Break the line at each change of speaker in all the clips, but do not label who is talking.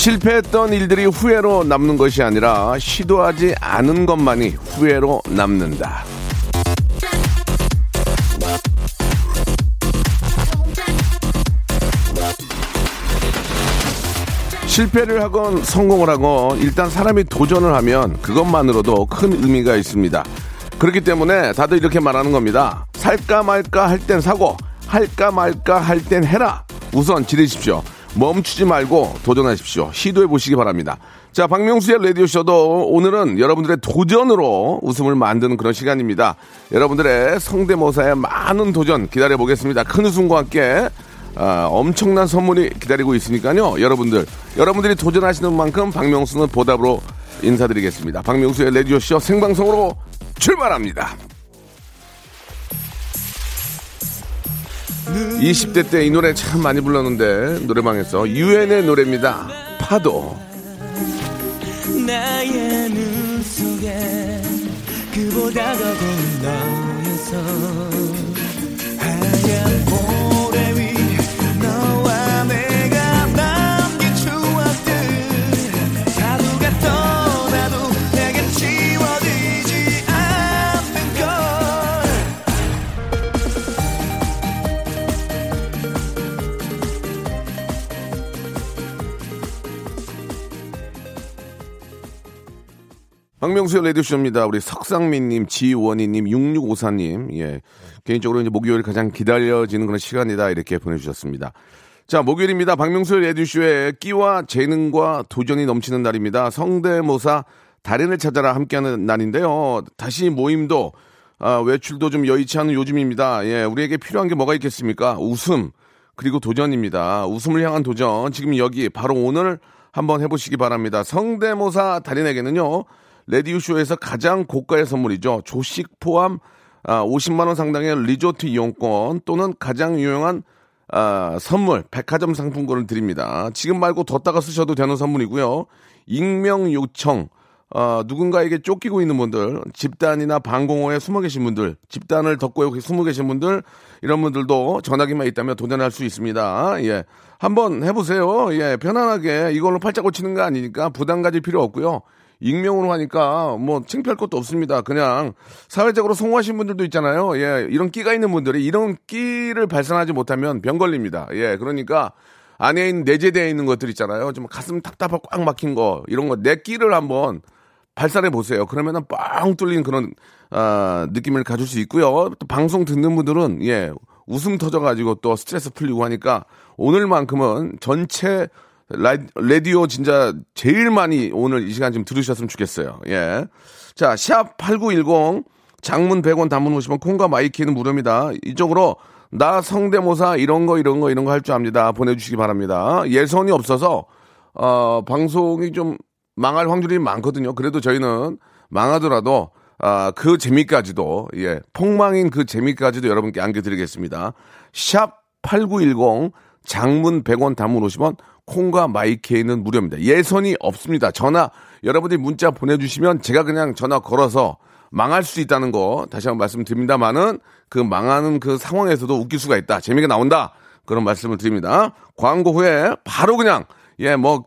실패했던 일들이 후회로 남는 것이 아니라 시도하지 않은 것만이 후회로 남는다. 실패를 하건 성공을 하건 일단 사람이 도전을 하면 그것만으로도 큰 의미가 있습니다. 그렇기 때문에 다들 이렇게 말하는 겁니다. 살까 말까 할 땐 사고, 할까 말까 할 땐 해라. 우선 지르십시오. 멈추지 말고 도전하십시오. 시도해 보시기 바랍니다. 자, 박명수의 라디오쇼도 오늘은 여러분들의 도전으로 웃음을 만드는 그런 시간입니다. 여러분들의 성대모사에 많은 도전 기다려 보겠습니다. 큰 웃음과 함께 아, 엄청난 선물이 기다리고 있으니까요. 여러분들, 여러분들이 도전하시는 만큼 박명수는 보답으로 인사드리겠습니다. 박명수의 라디오쇼 생방송으로 출발합니다. 20대 때 이 노래 참 많이 불렀는데 노래방에서 유엔의 노래입니다. 파도. 나의 눈 속에 그보다 더 너였어 박명수의 라디오쇼입니다. 우리 석상민님, 지원희님, 6654님, 예. 개인적으로 이제 목요일 가장 기다려지는 그런 시간이다. 이렇게 보내주셨습니다. 자, 목요일입니다. 박명수의 라디오쇼의 끼와 재능과 도전이 넘치는 날입니다. 성대모사 달인을 찾아라 함께하는 날인데요. 다시 모임도, 아, 외출도 좀 여의치 않은 요즘입니다. 예, 우리에게 필요한 게 뭐가 있겠습니까? 웃음, 그리고 도전입니다. 웃음을 향한 도전. 지금 여기 바로 오늘 한번 해보시기 바랍니다. 성대모사 달인에게는요. 레디오쇼에서 가장 고가의 선물이죠. 조식 포함 아, 50만 원 상당의 리조트 이용권 또는 가장 유용한 아, 선물 백화점 상품권을 드립니다. 지금 말고 뒀다가 쓰셔도 되는 선물이고요. 익명 요청 어, 누군가에게 쫓기고 있는 분들, 집단이나 방공호에 숨어 계신 분들, 집단을 덮고 여기 숨어 계신 분들, 이런 분들도 전화기만 있다면 도전할 수 있습니다. 예. 한번 해보세요. 예. 편안하게 이걸로 팔자 고치는 거 아니니까 부담 가질 필요 없고요. 익명으로 하니까 뭐 창피할 것도 없습니다. 그냥 사회적으로 성공하신 분들도 있잖아요. 예, 이런 끼가 있는 분들이 이런 끼를 발산하지 못하면 병 걸립니다. 예, 그러니까 안에 있는 내재되어 있는 것들 있잖아요. 좀 가슴 답답하고 꽉 막힌 거 이런 거 내 끼를 한번 발산해 보세요. 그러면은 뻥 뚫린 그런 아, 느낌을 가질 수 있고요. 또 방송 듣는 분들은 예 웃음 터져가지고 또 스트레스 풀리고 하니까 오늘만큼은 전체 라, 라디오 진짜 제일 많이 오늘 이 시간 좀 들으셨으면 좋겠어요. 예. 자, 샵 8910 장문 100원 단문 50원 콩과 마이K는 무료입니다. 이쪽으로 나 성대모사 이런 거 이런 거 이런 거 할 줄 압니다. 보내주시기 바랍니다. 예선이 없어서 어, 방송이 좀 망할 확률이 많거든요. 그래도 저희는 망하더라도 아, 그 재미까지도 예, 폭망인 그 재미까지도 여러분께 안겨드리겠습니다. 샵 8910 장문 100원 단문 50원 콩과 마이케이는 무료입니다. 예선이 없습니다. 전화 여러분들이 문자 보내주시면 제가 그냥 전화 걸어서 망할 수 있다는 거 다시 한번 말씀드립니다만은 그 망하는 그 상황에서도 웃길 수가 있다. 재미가 나온다. 그런 말씀을 드립니다. 광고 후에 바로 그냥 예 뭐뭐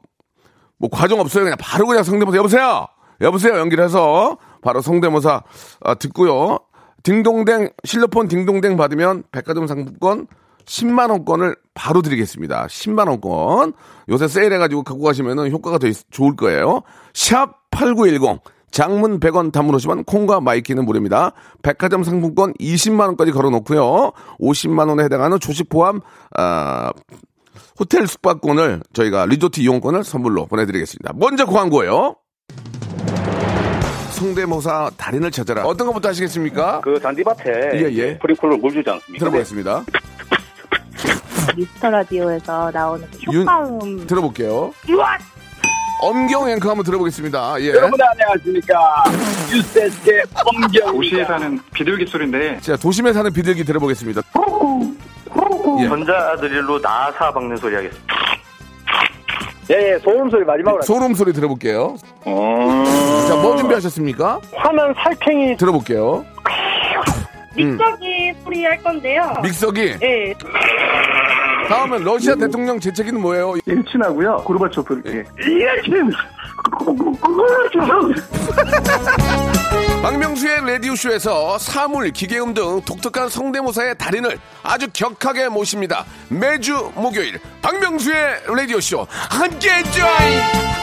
과정 없어요. 그냥 바로 그냥 성대모사 여보세요. 여보세요. 연결해서 바로 성대모사 아, 듣고요. 딩동댕 실로폰 딩동댕 받으면 백화점 상품권 10만 원권을 바로 드리겠습니다. 10만 원권. 요새 세일해 가지고 갖고 가시면은 효과가 더 있- 좋을 거예요. 샵 8910 장문 100원 단문 50원 콩과 마이K는 무료입니다. 백화점 상품권 20만 원까지 걸어 놓고요. 50만 원에 해당하는 조식 포함 아 호텔 숙박권을 저희가 리조트 이용권을 선물로 보내 드리겠습니다. 먼저 광고예요. 성대모사 달인을 찾아라. 어떤 것부터 하시겠습니까?
그 잔디밭에
예, 예.
스프링클러 물 주지 않습니까?
들어보겠습니다.
미스터 라디오에서 나오는 그
윤-
효과음
들어볼게요. 엄경 앵커 한번 들어보겠습니다. 예.
여러분 안녕하십니까. 유세스의 엄경.
도시에 사는 비둘기 소리인데
자, 도심에 사는 비둘기 들어보겠습니다. 예.
전자드릴로 나사 박는 소리 하겠습니다.
예, 예, 소음 소리 마지막으로.
소름 소리 들어볼게요. 자, 뭐 준비하셨습니까?
화난 살쾡이.
들어볼게요.
믹서기 소리 할 건데요.
믹서기.
네.
다음은 러시아 대통령 재채기는 뭐예요?
일친하고요 고르바초프 이렇게
박명수의 라디오쇼에서 사물, 기계음 등 독특한 성대모사의 달인을 아주 격하게 모십니다. 매주 목요일 박명수의 라디오쇼 함께해 줘요.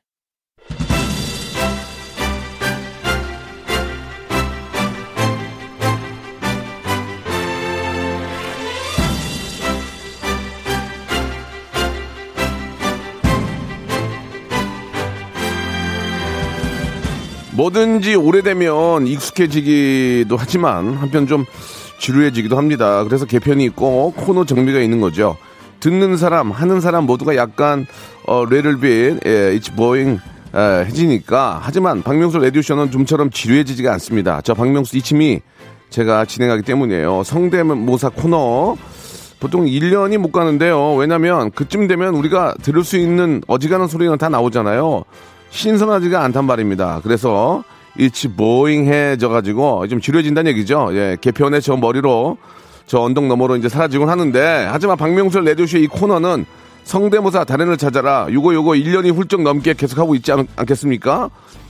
뭐든지 오래되면 익숙해지기도 하지만 한편 좀 지루해지기도 합니다. 그래서 개편이 있고 코너 정비가 있는 거죠. 듣는 사람, 하는 사람 모두가 약간 어, 레를 빛, 예, it's boring 에, 해지니까 하지만 박명수 라디오쇼는 좀처럼 지루해지지가 않습니다. 저 박명수 이침이 제가 진행하기 때문이에요. 성대모사 코너 보통 1년이 못 가는데요. 왜냐면 그쯤 되면 우리가 들을 수 있는 어지간한 소리가 다 나오잖아요. 신선하지가 않단 말입니다. 그래서 일치 보잉해져 가지고 좀 지루해진다는 얘기죠. 예, 개편의 저 머리로 저 언덕 너머로 이제 사라지곤 하는데 하지만 박명수 라디오쇼 이 코너는 성대모사 달인을 찾아라. 요거 요거 1년이 훌쩍 넘게 계속하고 있지 않, 않겠습니까?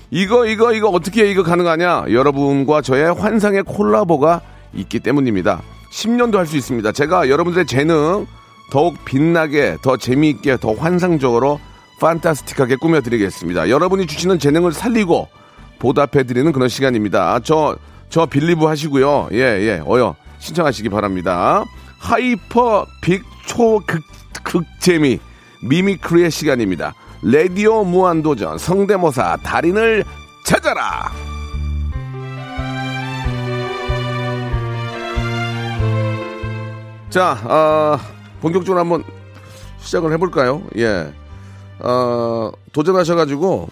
이거 이거 이거 어떻게 이거 가능하냐? 여러분과 저의 환상의 콜라보가 있기 때문입니다. 10년도 할 수 있습니다. 제가 여러분들의 재능 더욱 빛나게, 더 재미있게, 더 환상적으로 fantastic하게 꾸며드리겠습니다. 여러분이 주시는 재능을 살리고 보답해드리는 그런 시간입니다. 저, 저 believe 하시고요. 예, 예, 어여, 신청하시기 바랍니다. hyper big 초 극, 극재미, mimicry의 시간입니다. 레디오 무한도전 성대모사 달인을 찾아라! 자, 아, 본격적으로 한번 시작을 해볼까요? 예. 어, 도전하셔가지고,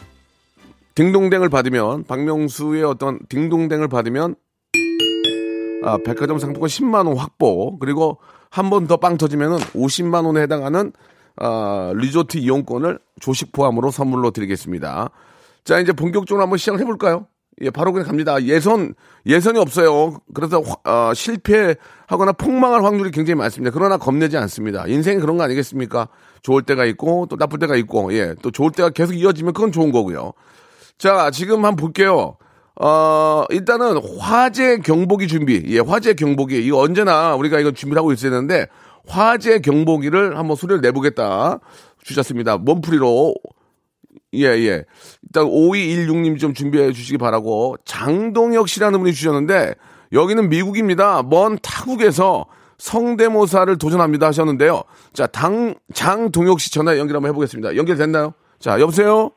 딩동댕을 받으면, 박명수의 어떤 딩동댕을 받으면, 아, 백화점 상품권 10만 원 확보, 그리고 한 번 더 빵 터지면은 50만 원에 해당하는, 아, 리조트 이용권을 조식 포함으로 선물로 드리겠습니다. 자, 이제 본격적으로 한번 시작을 해볼까요? 예, 바로 그냥 갑니다. 예선, 예선이 없어요. 그래서, 화- 어, 실패하거나 폭망할 확률이 굉장히 많습니다. 그러나 겁내지 않습니다. 인생이 그런 거 아니겠습니까? 좋을 때가 있고, 또 나쁠 때가 있고, 예, 또 좋을 때가 계속 이어지면 그건 좋은 거고요. 자, 지금 한번 볼게요. 어, 일단은 화재 경보기 준비. 예, 화재 경보기. 이거 언제나 우리가 이거 준비를 하고 있어야 되는데, 화재 경보기를 한번 소리를 내보겠다. 주셨습니다. 몸풀이로. 예, 예. 일단 5216님 좀 준비해 주시기 바라고. 장동혁 씨라는 분이 주셨는데, 여기는 미국입니다. 먼 타국에서 성대모사를 도전합니다 하셨는데요. 자, 당, 장동혁 씨 전화 연결 한번 해보겠습니다. 연결됐나요? 자, 여보세요?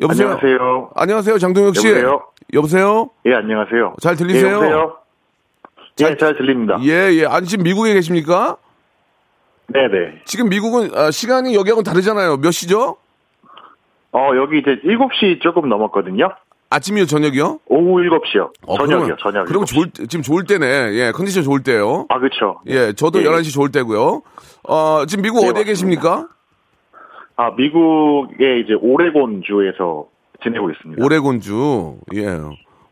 여보세요?
안녕하세요.
안녕하세요, 장동혁 씨.
여보세요?
여보세요?
예 안녕하세요.
잘 들리세요?
예, 여보세요? 예, 잘 들립니다.
예, 예. 아니, 지금 미국에 계십니까?
네네.
지금 미국은, 아, 시간이 여기하고는 다르잖아요. 몇 시죠?
어 여기 이제 7시 조금 넘었거든요.
아침이요, 저녁이요?
오후 7시요.
어,
저녁이요. 저녁.
그러면
7시.
좋을, 때- 지금 좋을 때네. 예, 컨디션 좋을 때요.
아 그렇죠.
예, 저도
예.
11시 좋을 때고요. 어, 지금 미국
네,
어디에
맞습니다.
계십니까?
아 미국의 이제 오레곤 주에서 지내고 있습니다.
오레곤주. 예.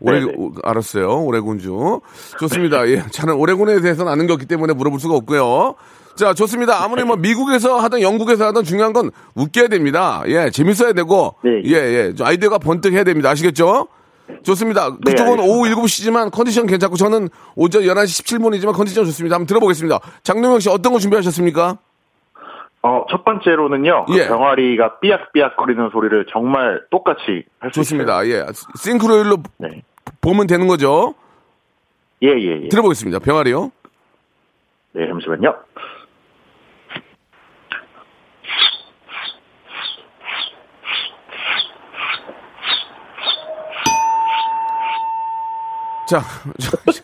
오레,
네네.
오, 알았어요. 오레곤주. 좋습니다. 예. 저는 오레곤에 대해서는 아는 게 없기 때문에 물어볼 수가 없고요. 자, 좋습니다. 아무리 뭐 미국에서 하든 영국에서 하든 중요한 건 웃겨야 됩니다. 예, 재밌어야 되고.
네.
예, 예. 좀 아이디어가 번뜩해야 됩니다. 아시겠죠? 좋습니다.
네,
그쪽은
알겠습니다.
오후 7시지만 컨디션 괜찮고 저는 오전 11시 17분이지만 컨디션 좋습니다. 한번 들어보겠습니다. 장동영 씨 어떤 거 준비하셨습니까?
어, 첫 번째로는요. 그
예.
병아리가 삐약삐약 거리는 소리를 정말 똑같이 할 수 있어요.
좋습니다. 예. 싱크로율로
네.
보면 되는 거죠.
예, 예, 예.
들어보겠습니다. 병아리요.
네, 잠시만요.
자, 저- 저-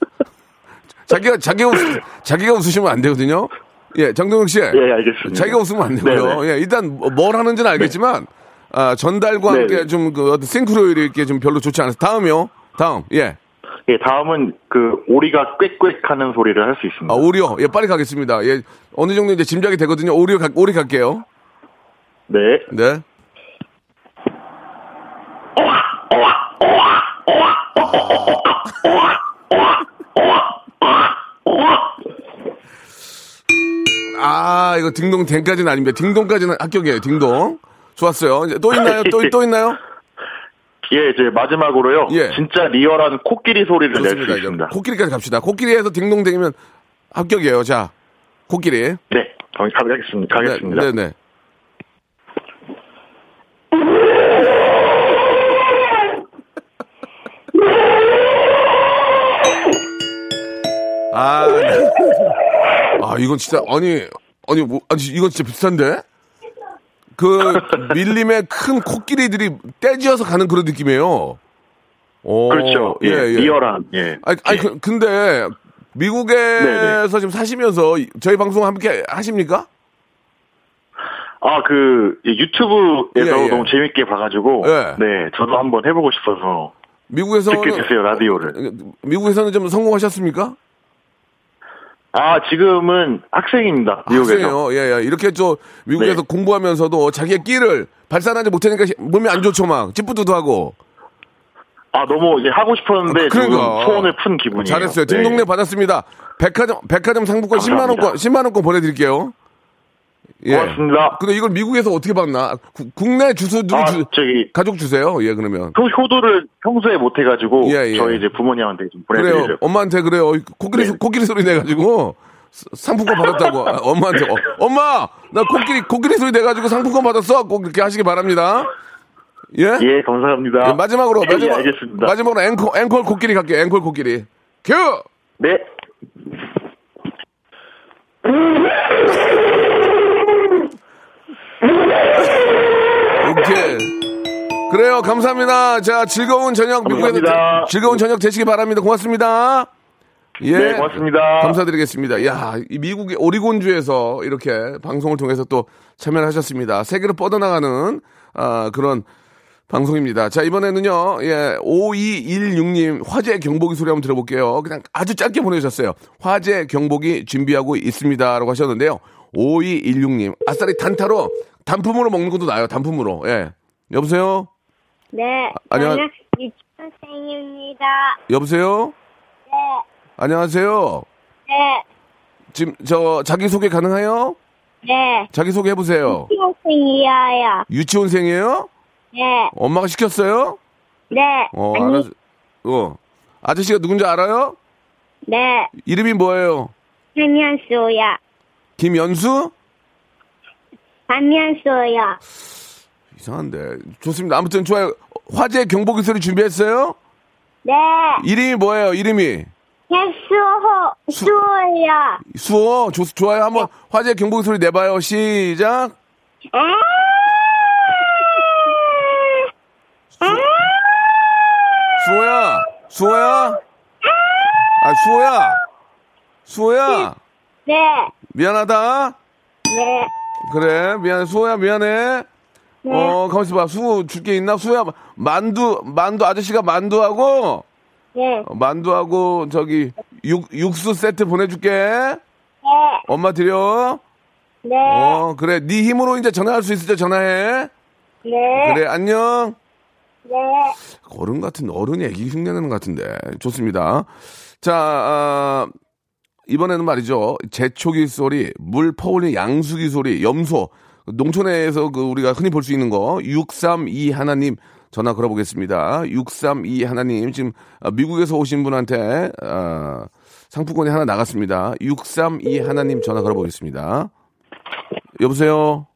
자기가 자기가 웃, 자기가 웃으시면 안 되거든요. 예, 정동욱 씨.
예, 알겠습니다.
자기가 웃으면 안 되고요.
네네.
예, 일단 뭐- 뭘 하는지는 알겠지만 아, 전달과
네네.
함께 좀그 어떤 싱크로율이 이렇게 좀 별로 좋지 않아서 다음이요. 다음. 예.
예, 다음은 그 오리가 꽥꽥 하는 소리를 할 수 있습니다.
아, 오리요. 예, 빨리 가겠습니다. 예. 어느 정도 이제 짐작이 되거든요. 오리요 가, 오리 갈게요.
네.
네. 아, 이거 딩동 댕까지는 아닙니다. 딩동까지는 합격이에요. 딩동. 좋았어요. 이제 또 있나요? 또, 또 있나요?
예, 이제 마지막으로요.
예.
진짜 리얼한 코끼리 소리를 낼 수 있습니다.
코끼리까지 갑시다. 코끼리에서 딩동댕이면 합격이에요. 자, 코끼리.
네, 가- 가겠습니다. 가겠습니다.
네, 네. 아, 아 이건 진짜 아니 아니 뭐 아니 이건 진짜 비슷한데 그 밀림의 큰 코끼리들이 떼지어서 가는 그런 느낌이에요. 오,
그렇죠. 예, 리얼한. 예.
아니, 아니 그, 근데 미국에서
네네.
지금 사시면서 저희 방송 함께 하십니까?
아, 그 예, 유튜브에서
예, 예.
너무 재밌게 봐가지고
예.
네, 저도 한번 해보고 싶어서
미국에서는
듣게 됐어요 라디오를.
미국에서는 좀 성공하셨습니까?
아, 지금은 학생입니다. 미국에서.
학생이요. 예, 예. 이렇게 저 미국에서
네.
공부하면서도 자기의 끼를 발산하지 못하니까 시- 몸이 안 좋죠, 막. 찌뿌드도 하고.
아, 너무 이제 하고 싶었는데 지금
그러니까.
소원을 푼 기분이에요.
잘했어요.
네.
등록내 받았습니다. 백화점, 백화점 상품권 10만 원권,
감사합니다.
10만 원권 보내 드릴게요. 예.
고맙습니다.
근데 이걸 미국에서 어떻게 받나? 구- 국내 주소 누구
아,
주,
저기
가족 주세요. 예, 그러면.
그 효도를 평소에 못 해가지고
예, 예.
저희 이제 부모님한테 좀
그래요.
보내드리려고.
엄마한테 그래요. 코끼리,
네.
코끼리 소리 내가지고 스- 상품권 받았다고. 아, 엄마한테. 어, 엄마! 나 코끼리, 코끼리 소리 내가지고 상품권 받았어. 꼭 이렇게 하시기 바랍니다. 예?
예, 감사합니다.
예, 마지막으로,
예,
마지막,
알겠습니다.
마지막으로 앵콜, 앵콜 코끼리 갈게요. 앵콜 코끼리. 큐!
네.
오케이. 그래요. 감사합니다. 자, 즐거운 저녁, 미국에서
감사합니다.
즐거운 저녁 되시기 바랍니다. 고맙습니다. 예.
네, 고맙습니다.
감사드리겠습니다. 야, 이 미국의 오리곤주에서 이렇게 방송을 통해서 또 참여를 하셨습니다. 세계로 뻗어나가는, 아, 그런 방송입니다. 자, 이번에는요, 예, 5216님 화재 경보기 소리 한번 들어볼게요. 그냥 아주 짧게 보내주셨어요. 화재 경보기 준비하고 있습니다. 라고 하셨는데요. 5216님, 아싸리 단타로, 단품으로 먹는 것도 나아요, 단품으로. 예. 여보세요?
네,
안녕-
저는 유치원생입니다.
여보세요?
네,
안녕하세요?
네,
지금, 저, 자기 소개 가능해요?
네.
자기 소개 해 보세요.
유치원생이에요.
유치원생이에요?
네,
엄마가 시켰어요?
네.
어,
아니,
알았어. 어. 아저씨가 누군지 알아요?
네.
이름이 뭐예요?
반면소야.
김연수?
반면소야.
이상한데. 좋습니다. 아무튼 좋아요. 화재 경보기 소리 준비했어요?
네.
이름이 뭐예요? 이름이?
예수호,
수-
수호야.
수호? 좋, 좋아요. 한번 화재 경보기 소리 내봐요. 시작.
아!
수호야. 수호야. 아, 수호야. 수호야.
네,
미안하다.
네.
그래. 미안해. 수호야, 미안해. 어, 가만있어 봐. 수호 줄 게 있나? 수호야, 만두, 만두, 아저씨가 만두하고,
네,
어, 만두하고, 저기, 육, 육수 세트 보내줄게.
네,
엄마 드려.
네,
어, 그래. 네 힘으로 이제 전화할 수 있을 때 전화해.
네,
그래, 안녕.
네.
어른 같은, 어른이 애기 흉내내는 것 같은데. 좋습니다. 자, 아, 이번에는 말이죠. 재초기 소리, 물 퍼올린 양수기 소리, 염소, 농촌에서 그 우리가 흔히 볼 수 있는 거, 632 하나님 전화 걸어보겠습니다. 632 하나님, 지금 아, 미국에서 오신 분한테, 아, 상품권이 하나 나갔습니다. 632 하나님 전화 걸어보겠습니다. 여보세요?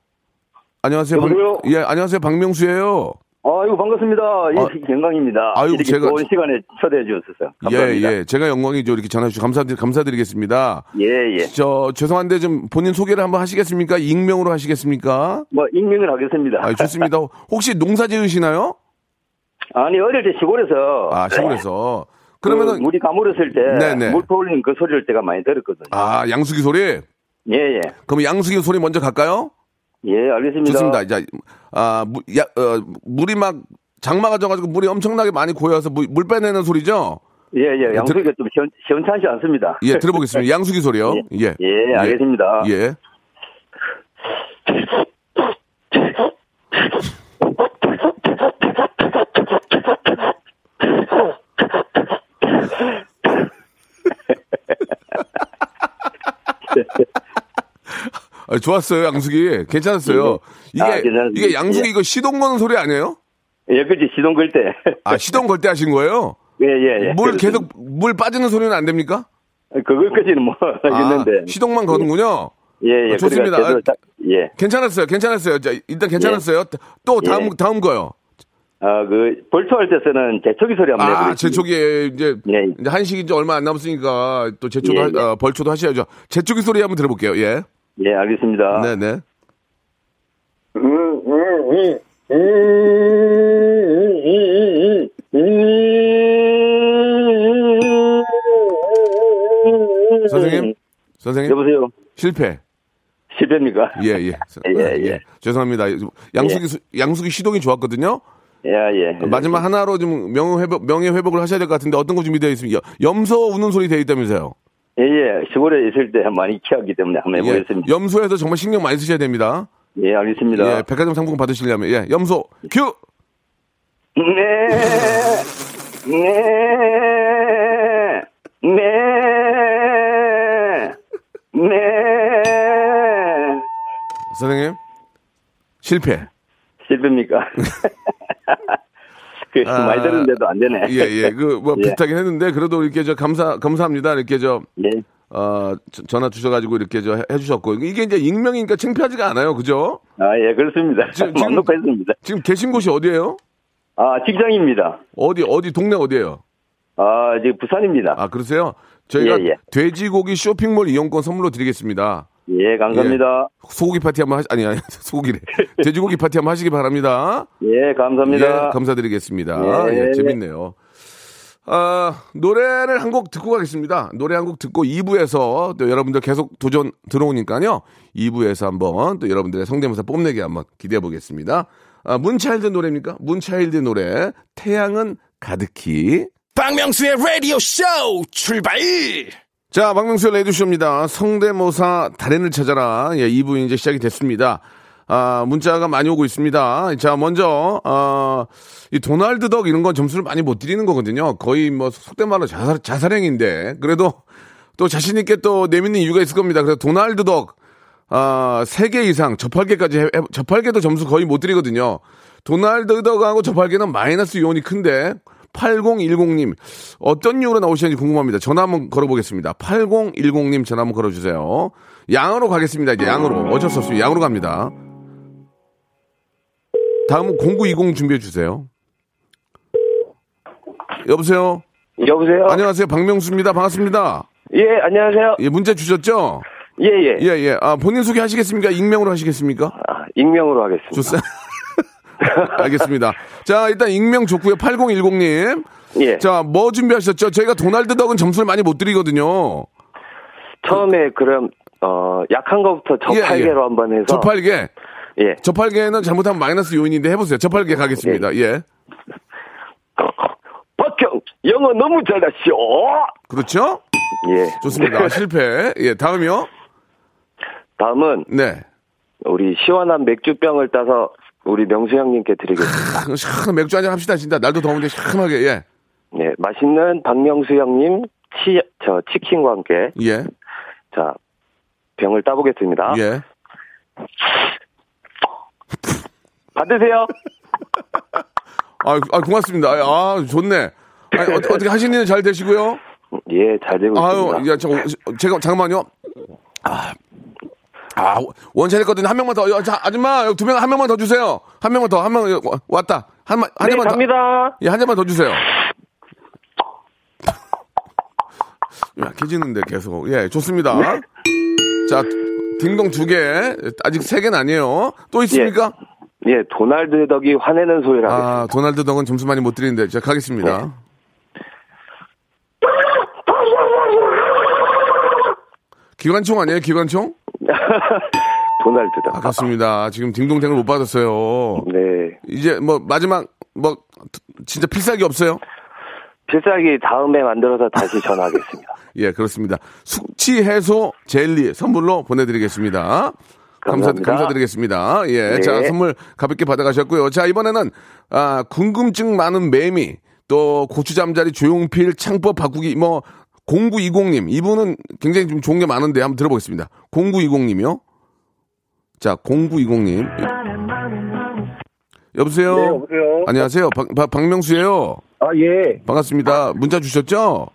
안녕하세요. 박-
여보세요?
예, 안녕하세요. 박명수예요
아이고, 반갑습니다. 예,
아,
영광입니다.
아이고,
이렇게
제가-
좋은 시간에 초대해 주셨어요.
예,
감사합니다.
예. 제가 영광이죠. 이렇게 전화 주셔서 감사드, 감사드리겠습니다.
예, 예.
저, 죄송한데 좀 본인 소개를 한번 하시겠습니까? 익명으로 하시겠습니까?
뭐, 익명을 하겠습니다.
아, 좋습니다. 혹시 농사 지으시나요?
아니, 어릴 때 시골에서.
아, 시골에서.
그
그러면은,
물이 가물었을 때.
네네.
물 퍼올리는 그 소리를 때가 많이 들었거든요.
아, 양수기 소리?
예, 예.
그럼 양수기 소리 먼저 갈까요?
예, 알겠습니다.
좋습니다. 이제, 아, 무, 야, 어, 물이 막, 장마가 져가지고 물이 엄청나게 많이 고여서 물, 물 빼내는 소리죠?
예, 예. 양수기가 좀 시원, 시원찮지 않습니다.
예, 들어보겠습니다. 양수기 소리요. 예.
예, 알겠습니다.
예. 아, 좋았어요, 양수기. 괜찮았어요. 이게,
아.
이게
예.
이거 시동 거는 소리 아니에요?
예, 그지 시동 걸 때.
아, 시동 걸 때 하신 거예요?
예, 예, 예.
물. 계속, 물 빠지는 소리는 안 됩니까?
그것까지는 뭐,
아,
하겠는데.
시동만 거는군요.
예, 예.
어, 좋습니다.
그러니까
아,
딱- 예.
괜찮았어요. 괜찮았어요. 자, 일단 괜찮았어요. 또 다음,
예.
다음 거요.
아, 그, 벌초할 때 쓰는 제초기 소리 한번
아,
해보겠습니다.
제초기에 이제,
예.
이제 한식이 이제 얼마 안 남았으니까 또 제초도,
예,
하-
예.
어, 벌초도 하셔야죠. 제초기 소리 한번 들어볼게요. 예.
예, 알겠습니다.
네네. 선생님? 선생님?
여보세요?
실패.
실패입니까?
예, 예.
예, 예.
죄송합니다. 양수기, 수- 양수기 시동이 좋았거든요.
예, 예.
마지막 하나로 좀 명예 회복, 명예 회복을 하셔야 될 것 같은데 어떤 거 준비되어 있습니까? 염소 우는 소리 되어 있다면서요?
예, 예. 시골에 있을 때 많이 키웠기 때문에 한번
예.
해보겠습니다.
염소에서 정말 신경 많이 쓰셔야 됩니다.
예, 알겠습니다.
예, 백화점 상품 받으시려면, 예, 염소, 큐!
네, 네, 네, 네.
선생님, 실패.
실패입니까? 그,
아,
많이 들었는데도 안 되네.
예, 예, 그, 뭐,
예.
비슷하긴 했는데, 그래도 이렇게 저, 감사, 감사합니다. 이렇게 저,
예.
어, 저- 전화 주셔가지고 이렇게 저 해주셨고. 이게 이제 익명이니까 창피하지가 않아요. 그죠?
아, 예, 그렇습니다.
지금- 지금-. 지금 계신 곳이 어디예요?
아, 직장입니다.
어디, 어디, 동네 어디예요?
아, 지금 부산입니다.
아, 그러세요? 저희가
예, 예.
돼지고기 쇼핑몰 이용권 선물로 드리겠습니다.
예, 감사합니다.
소고기 파티 한번 하시, 아니, 아니, 소고기래. 돼지고기 파티 한번 하시기 바랍니다.
예, 감사합니다.
예, 감사드리겠습니다.
예.
예, 재밌네요. 아, 노래를 한 곡 듣고 가겠습니다. 노래 한 곡 듣고 2부에서 또 여러분들 계속 도전 들어오니까요. 2부에서 한번 또 여러분들의 성대모사 뽐내기 한번 기대해 보겠습니다. 아, 문차일드 노래입니까? 문차일드 노래 태양은 가득히
박명수의 라디오 쇼 출발
자, 박명수 레이드쇼입니다. 성대모사 달인을 찾아라. 예, 2부 이제 시작이 됐습니다. 아, 문자가 많이 오고 있습니다. 자, 먼저, 아, 이 도날드 덕 이런 건 점수를 많이 못 드리는 거거든요. 거의 뭐, 속된 말로 자살, 자살행인데. 그래도 또 자신있게 또 내미는 이유가 있을 겁니다. 그래서 도날드 덕, 아, 3개 이상, 저팔계까지, 해, 해- 저팔계도 점수 거의 못 드리거든요. 도날드 덕하고 저팔계는 마이너스 요원이 큰데, 8010님, 어떤 이유로 나오시는지 궁금합니다. 전화 한번 걸어보겠습니다. 8010님 전화 한번 걸어주세요. 양으로 가겠습니다. 이제 양으로. 어쩔 수 없습니다. 양으로 갑니다. 다음은 0920 준비해 주세요. 여보세요?
여보세요?
안녕하세요. 박명수입니다. 반갑습니다.
예, 안녕하세요.
예, 문자 주셨죠?
예, 예.
예, 예. 아, 본인 소개 하시겠습니까? 익명으로 하시겠습니까?
아, 익명으로 하겠습니다.
좋습니다. 알겠습니다. 자, 일단 익명 좋고요. 8010님.
예.
자, 뭐 준비하셨죠? 저희가 도날드 덕은 점수를 많이 못 드리거든요.
처음에 그럼, 어, 약한 거부터
예,
저팔계로
예.
한번 해서.
저팔계.
예.
저팔계는 잘못하면 마이너스 요인인데 해보세요. 저팔계 가겠습니다. 예.
박형, 영어 너무 잘하시오.
그렇죠?
예.
좋습니다. 실패. 예, 다음이요.
다음은
네.
우리 시원한 맥주병을 따서 우리 명수 형님께 드리겠습니다.
시원한 맥주 한잔 합시다. 진짜 날도 더운데 시원하게. 예.
예, 맛있는 박명수 형님 치, 저 치킨과 함께
예.
자 병을 따보겠습니다.
예.
받으세요.
아, 아 고맙습니다. 아, 아, 좋네. 아니, 어, 어떻게 하시는 일 잘 되시고요?
예, 잘 되고
아유,
있습니다.
야, 저, 제가, 잠깐만요. 아, 아 원샷 했거든요. 한 명만 더. 야, 자, 아줌마, 두 명, 한 명만 더 주세요. 한 명만 더, 한 명, 왔다. 한 한
네,
잔만 더,
갑니다.
예, 한 잔만 더 주세요. 약해지는데 계속. 예, 좋습니다. 자, 딩동 두 개. 아직 세 개는 아니에요. 또 있습니까?
예, 도날드 덕이 화내는 하겠습니다.
아, 도날드 덕은 점수 많이 못 드리는데. 자, 가겠습니다. 기관총 아니에요? 기관총?
도날드 덕.
아, 그렇습니다. 지금 딩동댕을 못 받았어요.
네.
이제 뭐 마지막 뭐 진짜 필살기 없어요?
필살기 다음에 만들어서 다시 전화하겠습니다.
예, 그렇습니다. 숙취 해소 젤리 선물로 보내드리겠습니다. 감사,
감사합니다.
감사드리겠습니다. 예,
네.
자, 선물 가볍게 받아가셨고요. 자, 이번에는, 아, 궁금증 많은 매미, 또 고추잠자리 조용필 창법 바꾸기, 뭐, 0920님. 이분은 굉장히 좀 좋은 게 많은데 한번 들어보겠습니다. 0920님이요. 자, 0920님. 여보세요?
네, 여보세요?
안녕하세요. 박, 박, 박명수예요
아, 예.
반갑습니다. 문자 주셨죠?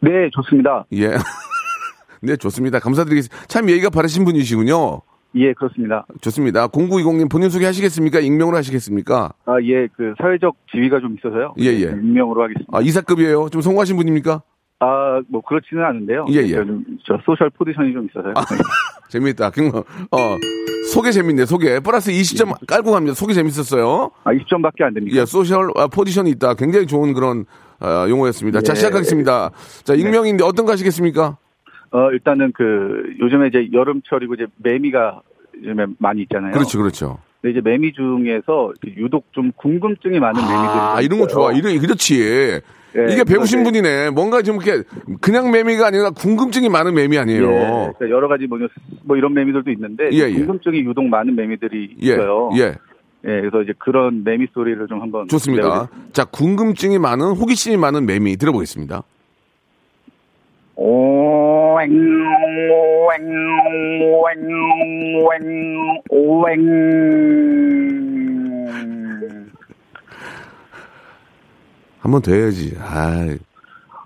네, 좋습니다.
예. 네, 좋습니다. 감사드리겠습니다. 참 예의가 바르신 분이시군요.
예, 그렇습니다.
좋습니다. 0920님 본인 소개 하시겠습니까? 익명으로 하시겠습니까?
아, 예, 그 사회적 지위가 좀 있어서요.
예, 예.
익명으로 하겠습니다.
아, 이사급이에요? 좀 성공하신 분입니까?
아, 뭐 그렇지는 않은데요.
예, 예.
저 social position이 좀 있어서요.
재밌다. 그, 어, 소개 재밌네, 소개. 플러스 20점 깔고 갑니다. 소개 재밌었어요.
아, 20점밖에 안 됩니까?
예, social 아, position이 있다. 굉장히 좋은 그런 아, 용어였습니다. 자,
예.
시작하겠습니다. 자, 익명인데 어떤 거 하시겠습니까?
어, 일단은 그 요즘에 이제 여름철이고 이제 매미가 요즘에 많이 있잖아요.
그렇죠, 그렇죠.
근데 이제 매미 중에서 유독 좀 궁금증이 많은 매미들이
아,
좀
이런 거. 좋아. 이런, 그렇지.
예,
이게 배우신
이제-
분이네. 뭔가 좀 이렇게 그냥 매미가 아니라 궁금증이 많은 매미 아니에요.
예, 그러니까 여러 가지 뭐, 뭐 이런 매미들도 있는데
예, 예.
궁금증이 유독 많은 매미들이
예,
있어요.
예.
예, 그래서 이제 그런 매미 소리를 좀 한번
좋습니다.
들려드릴게요.
자, 궁금증이 많은 호기심이 많은 매미 들어보겠습니다.
오앵 오앵 오앵 오앵
한 번 더 해야지. 아,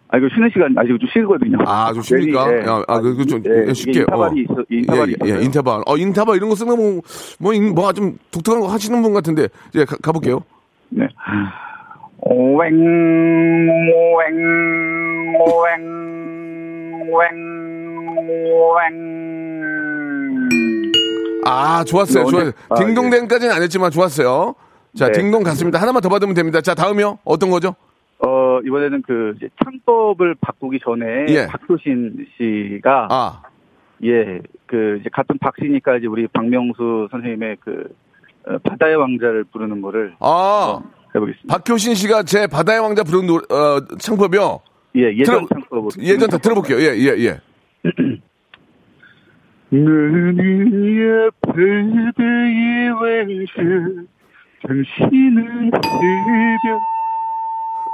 아 이거 쉬는 시간 아직 좀 쉬거든요.
아, 좀?
매미, 예.
야, 아, 그, 좀,
예,
예, 쉽게.
이게 인터벌이
어.
있어, 인터벌이
예, 예,
있어요.
인터벌. 어, 인터벌 이런 거 쓰는 거, 뭐, 인- 뭐가 좀 독특한 거 하시는 분 같은데. 예, 가, 가볼게요.
네. 오앵 오앵 오앵 오앵 오앵
아, 좋았어요. 좋아요.
언제- 아,
딩동댕까지는 안 했지만 좋았어요. 자,
네.
딩동 갔습니다. 하나만 더 받으면 됩니다. 자, 다음이요. 어떤 거죠?
어 이번에는 그 창법을 바꾸기 전에
예.
박효신 씨가
아,
예 그 이제 같은 박씨니까 이제 우리 박명수 선생님의 그 어, 바다의 왕자를 부르는 거를
아,
해보겠습니다.
박효신 씨가 제 바다의 왕자 부른 노, 어, 창법이요.
예 예전 창법으로
예전 다 들어볼게요. 예, 예, 예.
눈이야 바다의 왕자 당신은 새벽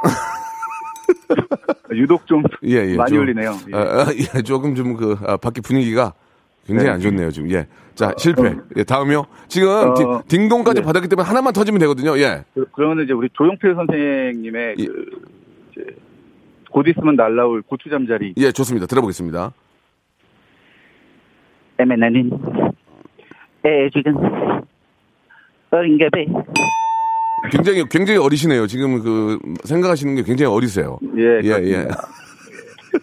유독 좀
예, 예.
많이
좀,
울리네요. 예.
아, 아, 예, 조금 좀 그, 아, 밖에 분위기가 굉장히
네.
안 좋네요, 지금. 예. 자, 실패. 예, 다음이요. 지금
어,
디- 딩동까지
네.
받았기 때문에 하나만 터지면 되거든요. 예.
그- 그러면 이제 우리 조용필 선생님의
예.
그 이제 곧 있으면 날라올 고추 잠자리
예, 좋습니다. 들어보겠습니다.
에메나는 애지간 어린가배
굉장히, 굉장히 어리시네요. 지금 그, 생각하시는 게 굉장히 어리세요.
예,
예, 예.
그렇습니다.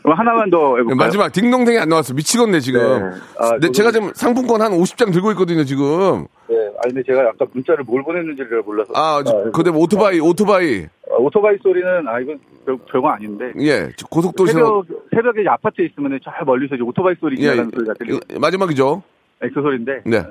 그럼 하나만 더 해볼까요?
마지막 딩동댕이 안 나왔어. 미치겠네, 지금.
네. 아,
네,
저도-
제가 지금 상품권 한 50장 들고 있거든요, 지금.
네, 아니 근데 제가 아까 문자를 뭘 보냈는지를 몰라서
아, 저- 그다음에 오토바이, 오토바이.
아, 오토바이 소리는 아 이건 별, 별거 아닌데
예, 고속도로
새벽 새벽에 아파트에 있으면 저 멀리서 이제 오토바이 소리
예,
지나가는 소리가 들리고
예, 마지막이죠.
네, 그 소리인데
네.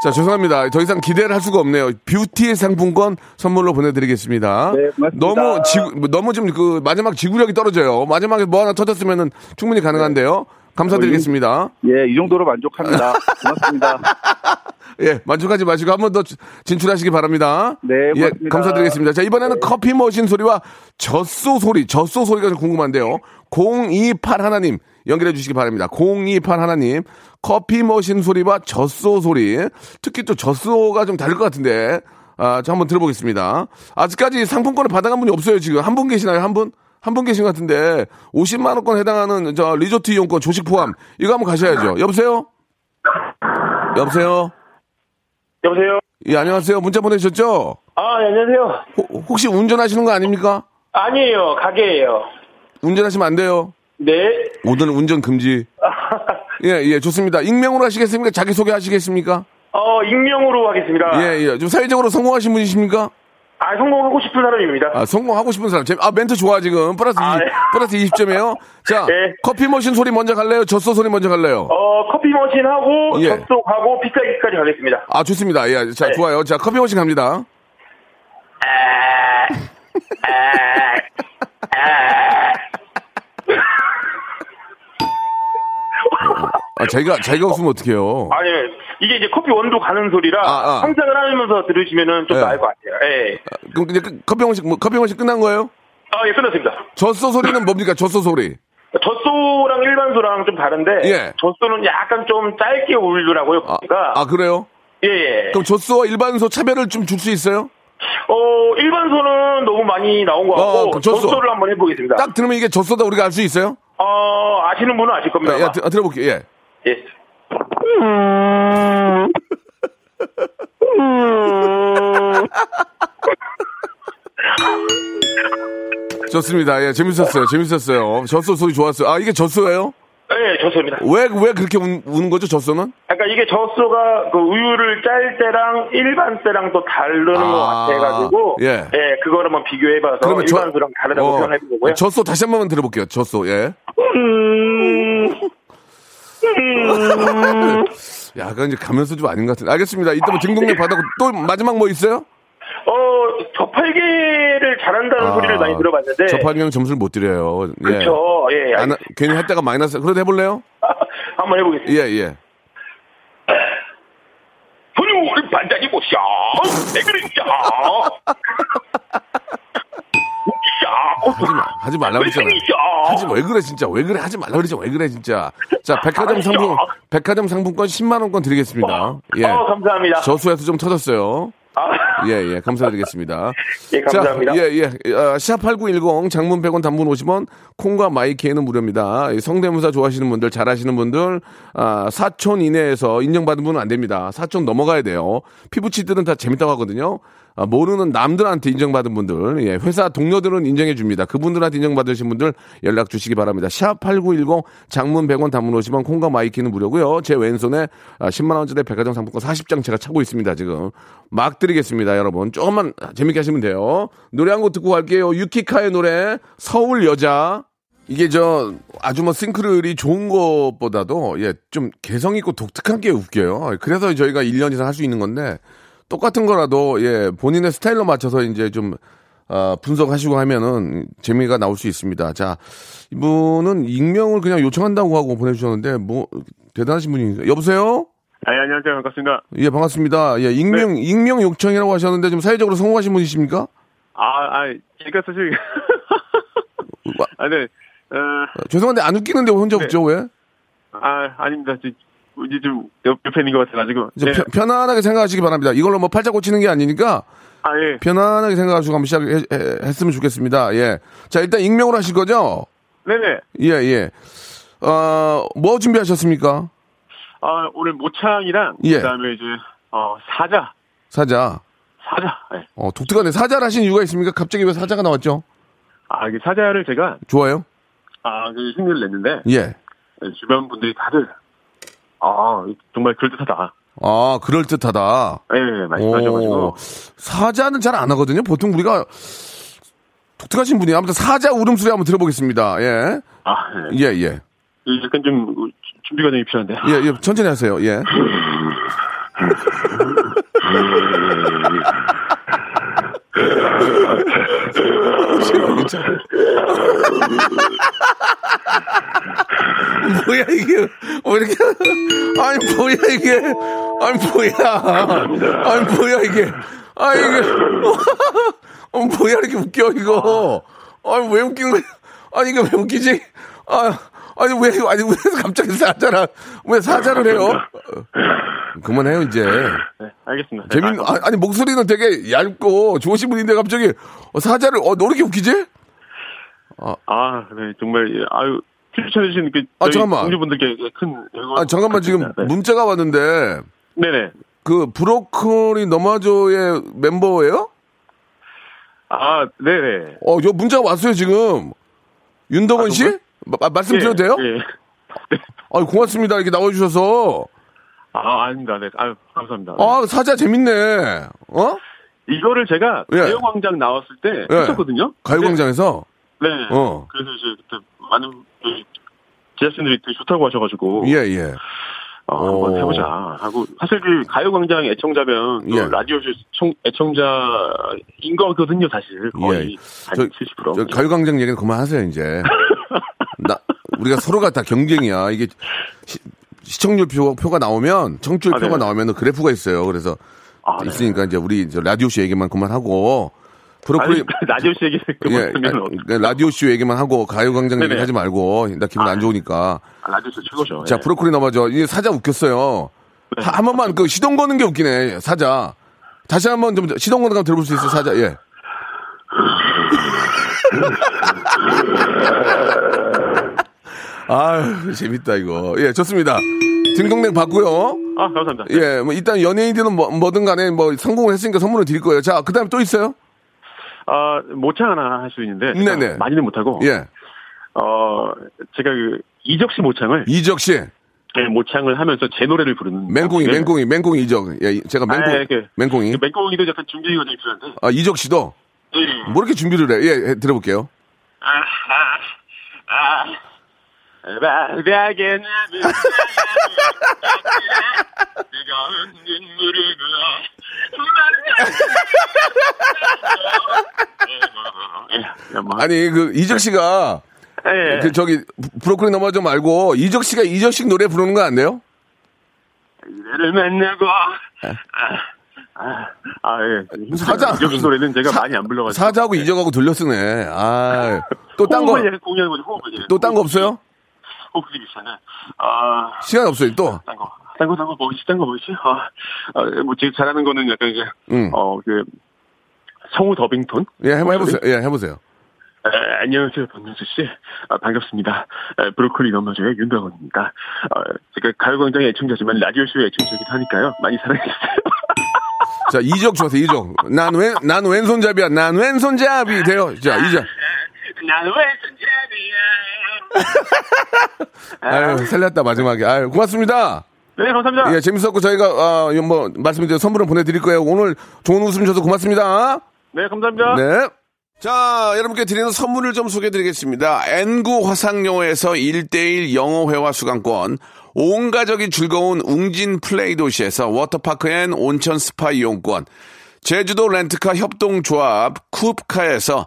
자, 죄송합니다. 더 이상 기대를 할 수가 없네요. 뷰티 상품권 선물로 보내드리겠습니다.
네.
너무 지구, 너무 좀 그 마지막 지구력이 떨어져요. 마지막에 뭐 하나 터졌으면은 충분히 가능한데요. 감사드리겠습니다.
예, 이 정도로 만족합니다. 고맙습니다.
예, 만족하지 마시고 한 번 더 진출하시기 바랍니다.
네,
예,
고맙습니다.
감사드리겠습니다. 자, 이번에는 커피 머신 소리와 젖소 소리, 젖소 소리가 좀 궁금한데요. 028 하나님 연결해 주시기 바랍니다. 028 하나님 커피 머신 소리와 젖소 소리, 특히 또 젖소가 좀 다를 것 같은데, 아, 저 한번 들어보겠습니다. 아직까지 상품권을 받아간 분이 없어요, 지금. 한 분 계시나요, 한 분? 한분 계신 것 같은데 50만 원권 해당하는 저 리조트 이용권 조식 포함 이거 한번 가셔야죠. 여보세요? 여보세요?
여보세요?
예, 안녕하세요. 문자 보내주셨죠?
아, 네, 안녕하세요.
혹- 혹시 운전하시는 거 아닙니까?
아니에요, 가게예요.
운전하시면 안 돼요.
네.
오늘은 운전 금지. 예, 예, 좋습니다. 익명으로 하시겠습니까? 자기소개 하시겠습니까?
어, 익명으로 하겠습니다.
예, 예. 좀 사회적으로 성공하신 분이십니까?
아, 성공하고 싶은 사람입니다.
아, 성공하고 싶은 사람. 재- 아, 멘트 좋아, 지금. 플러스,
아,
20,
네.
플러스 20점이에요. 자,
네.
커피 머신 소리 먼저 갈래요? 젖소 소리 먼저 갈래요?
어, 커피 머신 하고
예.
접속하고 피자기까지 가겠습니다.
아, 좋습니다. 예, 자,
네.
좋아요. 자, 커피 머신 갑니다. 아, 자기가, 자기가 웃으면 어떡해요.
아니, 이게 이제 커피 원두 가는 소리라
아, 아.
상상을 하면서 들으시면은 좀
네.
나을 것 같아요. 예.
그럼 이제 그- 커피 머신, 뭐, 커피 머신 끝난 거예요?
아, 예, 끝났습니다.
젖소 소리는 뭡니까? 젖소 소리.
젖소랑 일반소랑 좀 다른데
예.
젖소는 약간 좀 짧게 울더라고요.
아,
그러니까
아, 그래요?
예, 예.
그럼 젖소와 일반소 차별을 좀 줄 수 있어요?
어, 일반소는 너무 많이 나온 것 같고
어, 그 젖소.
젖소를 한번 해보겠습니다.
딱 들으면 이게 젖소다 우리가 알 수 있어요?
어, 아시는 분은 아실 겁니다.
예, 예,
아마.
드- 들어볼게요. 예.
예.
좋습니다. 예, 재밌었어요. 재밌었어요. 젖소 소리 좋았어요. 아, 이게 젖소예요?
네, 젖소입니다.
왜, 왜 그렇게 운, 우는 거죠, 젖소는?
그러니까 이게 젖소가 그 우유를 짤 때랑 일반 때랑 또 다르는
아,
것 같아가지고
예.
그거를 한번 비교해봐서
그러면 저-
일반소랑 다르다고
어,
표현해보고요.
젖소 다시 한 번만 들어볼게요. 젖소, 예. 야, 그건 이제 가면서 좀 아닌 것 같은데. 알겠습니다. 이따 뭐 등록내 받았고, 또 마지막 뭐 있어요?
어, 저팔계를 잘한다는 소리를 많이 들어봤는데.
저팔경 점수를 못 드려요. 예.
그렇죠. 예,
안,
알겠습니다.
괜히 했다가 마이너스. 그래도 해볼래요?
한번 해보겠습니다.
예, 예.
분유를 반장이 보셔. 내 그랬냐.
하지 마, 하지 말라고 그랬잖아. 하지 마, 왜 그래, 진짜. 왜 그래, 하지 말라고 그러지, 왜 그래, 진짜. 자, 백화점 상품, 백화점 상품권 10만 원권 드리겠습니다. 예.
어, 감사합니다.
저수에서 좀 터졌어요.
아,
예, 예, 감사드리겠습니다.
예, 감사합니다.
자, 예, 예. 아, 샵8910 장문 100원 단문 50원 콩과 마이키에는 무료입니다. 이 성대모사 좋아하시는 분들, 잘하시는 분들, 아, 사촌 이내에서 인정받은 분은 안 됩니다. 사촌 넘어가야 돼요. 피부치들은 다 재밌다고 하거든요. 아, 모르는 남들한테 인정받은 분들, 예, 회사 동료들은 인정해 줍니다. 그분들한테 인정받으신 분들 연락 주시기 바랍니다. 샵 8910 장문 100원 단문 50원 콩과 마이K는 무료고요. 제 왼손에 아, 10만 원짜리 백화점 상품권 40장 제가 차고 있습니다, 지금. 막 드리겠습니다, 여러분. 조금만 재밌게 하시면 돼요. 노래 한 곡 듣고 갈게요. 유키카의 노래 서울 여자. 이게 저 아주 뭐 싱크로율이 좋은 것보다도 예, 좀 개성 있고 독특한 게 웃겨요. 그래서 저희가 1년 이상 할 수 있는 건데 똑같은 거라도 예, 본인의 스타일로 맞춰서 이제 좀 어, 분석하시고 하면은 재미가 나올 수 있습니다. 자, 이분은 익명을 그냥 요청한다고 하고 보내주셨는데 뭐 대단하신 분이 여보세요?
아, 예, 안녕하세요. 반갑습니다.
예, 반갑습니다. 예, 익명 익명 요청이라고 하셨는데 좀 사회적으로 성공하신 분이십니까?
아, 아, 제가 사실. 아, 네. 어,
죄송한데 안 웃기는데 혼자 웃죠 왜?
아, 아닙니다. 저, 이제 좀 옆에 있는 것 같아가지고.
좀
네.
편- 편안하게 생각하시기 바랍니다. 이걸로 뭐 팔자 고치는 게 아니니까
아, 예.
편안하게 생각하시고 한번 시작했으면 좋겠습니다. 예. 자, 일단 익명으로 하실 거죠?
네네.
예, 예. 어, 뭐 준비하셨습니까?
아, 오늘 모창이랑.
예.
그 다음에 이제, 어, 사자.
사자.
사자. 예.
어, 독특하네. 사자를 하신 이유가 있습니까? 갑자기 왜 사자가 나왔죠?
아, 이게 사자를 제가,
좋아요?
아, 그 흉내를 냈는데.
예.
예, 주변 분들이 다들, 아, 정말 그럴듯하다.
아, 그럴듯하다.
예, 예, 말씀하셔가지고.
오, 사자는 잘 안 하거든요. 보통 우리가 독특하신 분이 아무튼 사자 울음소리 한번 들어보겠습니다. 예.
아, 예.
예, 예.
이 약간 좀 준비 과정이 필요한데.
예, 예. 천천히 하세요. 예. 괜찮아. 뭐야 이게? 왜 이렇게? 아니 뭐야 이게? 아니 뭐야? 아니 뭐야 이게? 아 이게? 어 뭐야 이렇게 웃겨 이거? 아니 왜 웃긴 거야? 아니 이게 왜 웃기지? 아 아니 왜 아니 왜 갑자기 사자라 왜 사자를 해요? 어, 그만해요 이제.
네, 알겠습니다.
재밌
아,
아, 아니 목소리는 되게 얇고 좋으신 분인데 갑자기 어, 사자를 어, 너 이렇게 웃기지? 아.
아, 네, 정말, 예, 아유, 추천해주신 그,
아, 잠깐만.
동료분들께 큰,
아, 잠깐만 지금.
네.
문자가 왔는데
네네.
그 브로콜리 너마저의 멤버예요?
아, 네네.
어, 저 문자가 왔어요 지금. 윤덕원
아,
씨? 마- 말씀드려도 돼요?
예.
아, 고맙습니다. 이렇게 나와주셔서.
아, 아닙니다. 네. 아유, 감사합니다.
아, 사자 재밌네. 어?
이거를 제가
예.
가요광장 나왔을 때
예.
했었거든요.
가요광장에서.
네.
어.
그래서 이제 그때 많은 그 제작진들이 되게 좋다고 하셔가지고
예, 예.
어,
오.
한번 해보자 하고 사실 그 가요광장 애청자면 또
예.
라디오 총 애청자인 거거든요 사실 거의
예.
한
저-
70%.
저 가요광장 얘기는 그만하세요, 이제. 나, 우리가 서로가 다 경쟁이야. 이게 시, 시청률 표, 표가 나오면, 청취율
아,
표가
네.
나오면 그래프가 있어요. 그래서
아, 네.
있으니까 이제 우리 이제 라디오쇼 얘기만 그만하고, 브로콜리.
라디오쇼 얘기
예,
그만하면
아, 라디오쇼 얘기만 하고, 가요광장 얘기. 하지 말고, 나 기분
아,
안 좋으니까.
아, 라디오쇼 최고죠.
자,
예.
브로콜리 너마저. 이게 사자 웃겼어요.
네.
하- 한 번만 그 시동 거는 게 웃기네, 사자. 다시 한번 좀 시동 거는 거 들어볼 수 있어요, 사자. 예. 아유, 재밌다, 이거. 예, 좋습니다. 딩동댕 받고요.
아 감사합니다.
예, 뭐 일단 연예인들은 뭐, 뭐든 간에 뭐 성공을 했으니까 선물을 드릴 거예요. 자, 그 다음에 또 있어요?
아 모창 하나 할 수 있는데
네네.
많이는 못하고
예.
어 제가 그 이적 씨 모창을
이적 씨.
예, 모창을 하면서 제 노래를 부르는
맹꽁이,
네.
맹꽁이, 맹꽁이 이적. 예, 제가 맹꽁이,
아, 그-
맹꽁이.
그 맹꽁이도 약간 준비 과정이 필요한데
아, 이적 씨도?
예.
뭐 이렇게 준비를 해? 예, 예, 들어볼게요.
아, 아, 아, 바닥에 뜨거운
아니, 그, 이적 씨가,
예,
그, 저기, 브- 브로콜리 넘어져 말고, 이적 씨가 이적식 노래 부르는 거 안 돼요?
이래를 만나고 아, 아, 아, 예.
사자.
역시 노래는 제가
사-
많이 안 불러가지고
사자하고 이적하고 돌려 쓰네. 아, 또 딴 거,
호흡을 공유하는 거죠 호흡을 예.
또 딴 거 없어요?
호흡이 비슷하네 아
시간 없어요, 또.
딴 거, 딴 거, 딴 거, 뭐 있지, 딴 거, 뭐 있지? 아, 아, 뭐, 제가 잘하는 거는 약간 이제,
응.
어, 그, 성우 더빙톤?
예, 한번 해보세요. 예, 해보세요.
아, 안녕하세요, 박명수 씨. 아, 반갑습니다. 아, 브로콜리 너마저의 윤덕원입니다. 아, 제가 가요광장의 애청자지만 라디오쇼의 애청자이기도 하니까요. 많이 사랑해주세요.
자, 이적 주세요, 이적. 난 왼, 난 왼손잡이야. 난 왼손잡이 돼요. 자, 이적. 아유, 살렸다, 마지막에. 아유, 고맙습니다.
네, 감사합니다.
예, 재밌었고, 저희가, 아, 뭐, 말씀드린 선물은 보내드릴 거예요. 오늘 좋은 웃음 줘서 고맙습니다.
네, 감사합니다.
네. 자, 여러분께 드리는 선물을 좀 소개해 드리겠습니다. N구 화상영어에서 1대1 영어회화 수강권, 온 가족이 즐거운 웅진 플레이 도시에서 워터파크 앤 온천 스파 이용권, 제주도 렌트카 협동조합 쿱카에서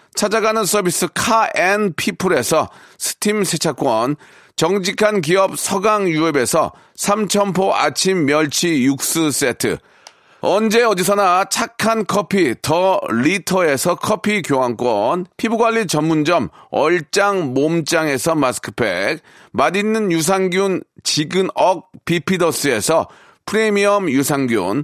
찾아가는 서비스 카앤피플에서 스팀 세차권, 정직한 기업 서강유업에서 삼천포 아침 멸치 육수 세트, 언제 어디서나 착한 커피 더 리터에서 커피 교환권, 피부관리 전문점 얼짱 몸짱에서 마스크팩, 맛있는 유산균 지근억 비피더스에서 프리미엄 유산균,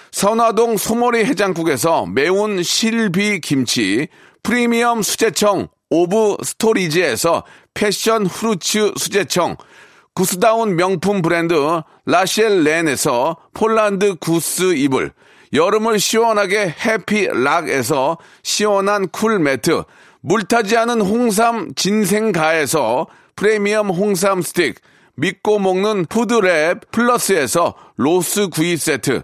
선화동 소머리 해장국에서 매운 실비 김치, 프리미엄 수제청 오브 스토리지에서 패션 후르츠 수제청, 구스다운 명품 브랜드 라셸 렌에서 폴란드 구스 이불, 여름을 시원하게 해피락에서 시원한 쿨 매트, 물타지 않은 홍삼 진생가에서 프리미엄 홍삼 스틱, 믿고 먹는 푸드랩 플러스에서 로스 구이 세트,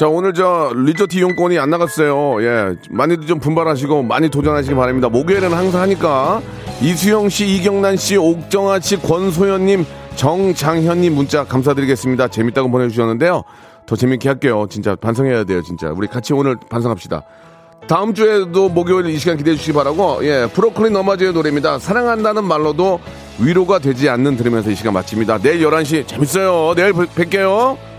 자, 오늘 저 리조트 이용권이 안 나갔어요. 예. 많이들 좀 분발하시고 많이 도전하시기 바랍니다. 목요일에는 항상 하니까 이수영 씨, 이경란 씨, 옥정아 씨, 권소연 님, 정장현 님 문자 감사드리겠습니다. 재밌다고 보내 주셨는데요. 더 재밌게 할게요. 진짜 반성해야 돼요, 진짜. 우리 같이 오늘 반성합시다. 다음 주에도 목요일 이 시간 기대해 주시기 바라고, 예, 브로콜리 너마저의 노래입니다. 사랑한다는 말로도 위로가 되지 않는 들으면서 이 시간 마칩니다. 내일 11시 재밌어요. 내일 뵐게요.